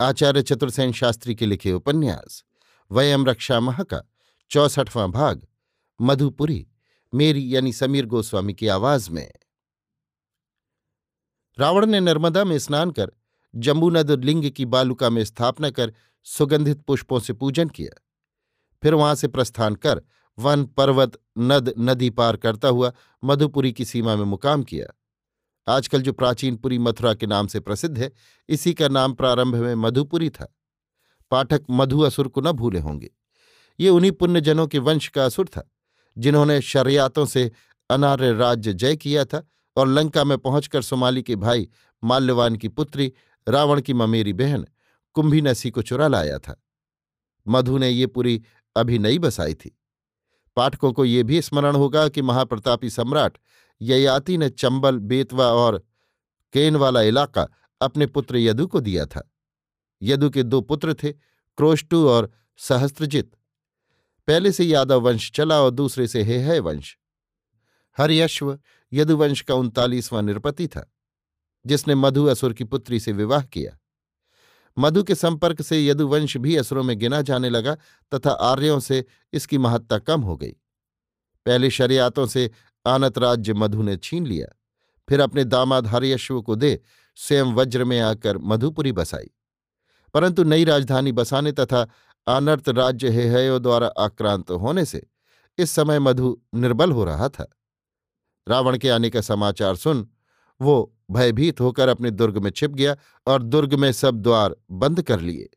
आचार्य चतुर्सेन शास्त्री के लिखे उपन्यास वयम रक्षा मह का चौसठवां भाग, मधुपुरी, मेरी यानी समीर गोस्वामी की आवाज़ में। रावण ने नर्मदा में स्नान कर जम्बूनद लिंग की बालुका में स्थापना कर सुगंधित पुष्पों से पूजन किया। फिर वहाँ से प्रस्थान कर वन पर्वत नद नदी पार करता हुआ मधुपुरी की सीमा में मुकाम किया। आजकल जो प्राचीन पुरी मथुरा के नाम से प्रसिद्ध है, इसी का नाम प्रारंभ में मधुपुरी था। पाठक मधु असुर को न भूले होंगे। ये उन्हीं पुण्यजनों के वंश का असुर था, जिन्होंने शरियातों से अनार्य राज्य जय किया था और लंका में पहुंचकर सोमाली के भाई माल्यवान की पुत्री, रावण की ममेरी बहन कुंभी को चुरा लाया था। मधु ने ये पुरी अभी नई बसाई थी। पाठकों को ये भी स्मरण होगा कि महाप्रतापी सम्राट ययाति ने चंबल, बेतवा और केन वाला इलाका अपने पुत्र यदु को दिया था। यदु के दो पुत्र थे, क्रोष्टु और सहस्त्रजित। पहले से यादव वंश चला और दूसरे से हे है वंश। हरियश्व यदुवंश का उनतालीसवां निरपति था, जिसने मधु असुर की पुत्री से विवाह किया। मधु के संपर्क से यदुवंश भी असुरों में गिना जाने लगा तथा आर्यों से इसकी महत्ता कम हो गई। पहले शरियातों से आनत राज्य मधु ने छीन लिया। फिर अपने दामाद हरियश्व को दे स्वयं वज्र में आकर मधुपुरी बसाई। परंतु नई राजधानी बसाने तथा आनर्त राज्य हेहयो द्वारा आक्रांत होने से इस समय मधु निर्बल हो रहा था। रावण के आने का समाचार सुन वो भयभीत होकर अपने दुर्ग में छिप गया और दुर्ग में सब द्वार बंद कर लिए।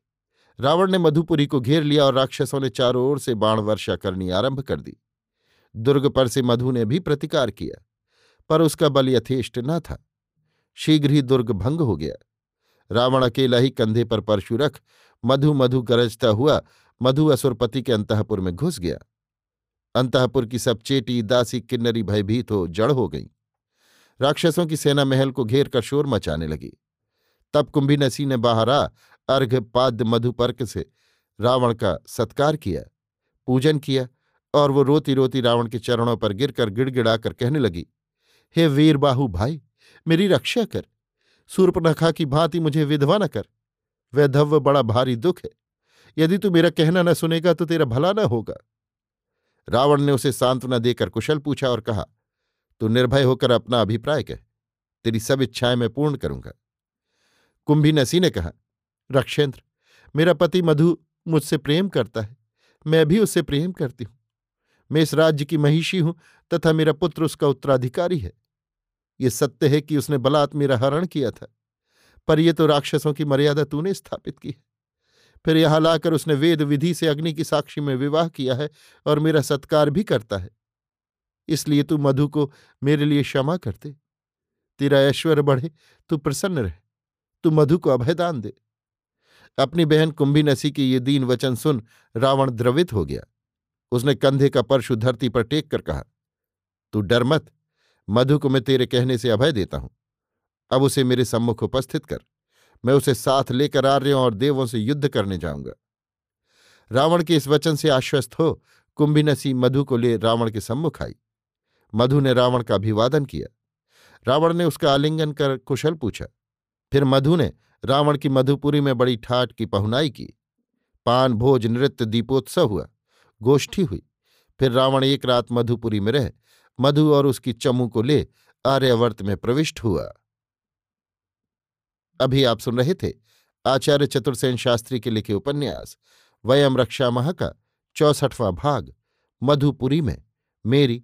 रावण ने मधुपुरी को घेर लिया और राक्षसों ने चारों ओर से बाण वर्षा करनी आरंभ कर दी। दुर्ग पर से मधु ने भी प्रतिकार किया, पर उसका बल यथेष्ट न था। शीघ्र ही दुर्ग भंग हो गया। रावण अकेला ही कंधे पर परशु रख मधु मधु गरजता हुआ मधु असुरपति के अंतपुर में घुस गया। अंतपुर की सब चेटी, दासी, किन्नरी भयभीत हो जड़ हो गई। राक्षसों की सेना महल को घेर कर शोर मचाने लगी। तब कुंभी नसी ने बाहर आ अर्घ पाद्य मधुपर्क से रावण का सत्कार किया, पूजन किया और वो रोती रोती रावण के चरणों पर गिरकर गिड़गिड़ाकर कहने लगी, हे वीर बाहु भाई, मेरी रक्षा कर। सूर्पनखा की भांति मुझे विधवा न कर। वैधव्य बड़ा भारी दुख है। यदि तू मेरा कहना न सुनेगा तो तेरा भला न होगा। रावण ने उसे सांत्वना देकर कुशल पूछा और कहा तू निर्भय होकर अपना अभिप्राय कह, तेरी सब इच्छाएँ मैं पूर्ण करूँगा। कुंभी नसी ने कहा, रक्षेंद्र, मेरा पति मधु मुझसे प्रेम करता है। मैं भी उससे प्रेम करती हूँ। मैं इस राज्य की महिषी हूँ तथा मेरा पुत्र उसका उत्तराधिकारी है। ये सत्य है कि उसने बलात् मेरा हरण किया था, पर यह तो राक्षसों की मर्यादा तूने स्थापित की है। फिर यहाँ लाकर उसने वेद विधि से अग्नि की साक्षी में विवाह किया है और मेरा सत्कार भी करता है। इसलिए तू मधु को मेरे लिए क्षमा करते तेरा ऐश्वर्य बढ़े, तू प्रसन्न रहे। तू मधु को अभयदान दे। अपनी बहन कुंभी नसी के ये दीन वचन सुन रावण द्रवित हो गया। उसने कंधे का परशु धरती पर टेक कर कहा, तू डर मत, मधु को मैं तेरे कहने से अभय देता हूँ। अब उसे मेरे सम्मुख उपस्थित कर। मैं उसे साथ लेकर आर्यों और देवों से युद्ध करने जाऊँगा। रावण के इस वचन से आश्वस्त हो कुंभिनसी मधु को ले रावण के सम्मुख आई। मधु ने रावण का अभिवादन किया। रावण ने उसका आलिंगन कर कुशल पूछा। फिर मधु ने रावण की मधुपुरी में बड़ी ठाट की पहुनाई की। पान, भोज, नृत्य, दीपोत्सव हुआ। गोष्ठी हुई। फिर रावण एक रात मधुपुरी में रह। मधु और उसकी चमू को ले आर्यवर्त में प्रविष्ट हुआ। अभी आप सुन रहे थे आचार्य चतुर्सेन शास्त्री के लिखे उपन्यास, वयम रक्षा माह का चौसठवां भाग, मधुपुरी में, मेरी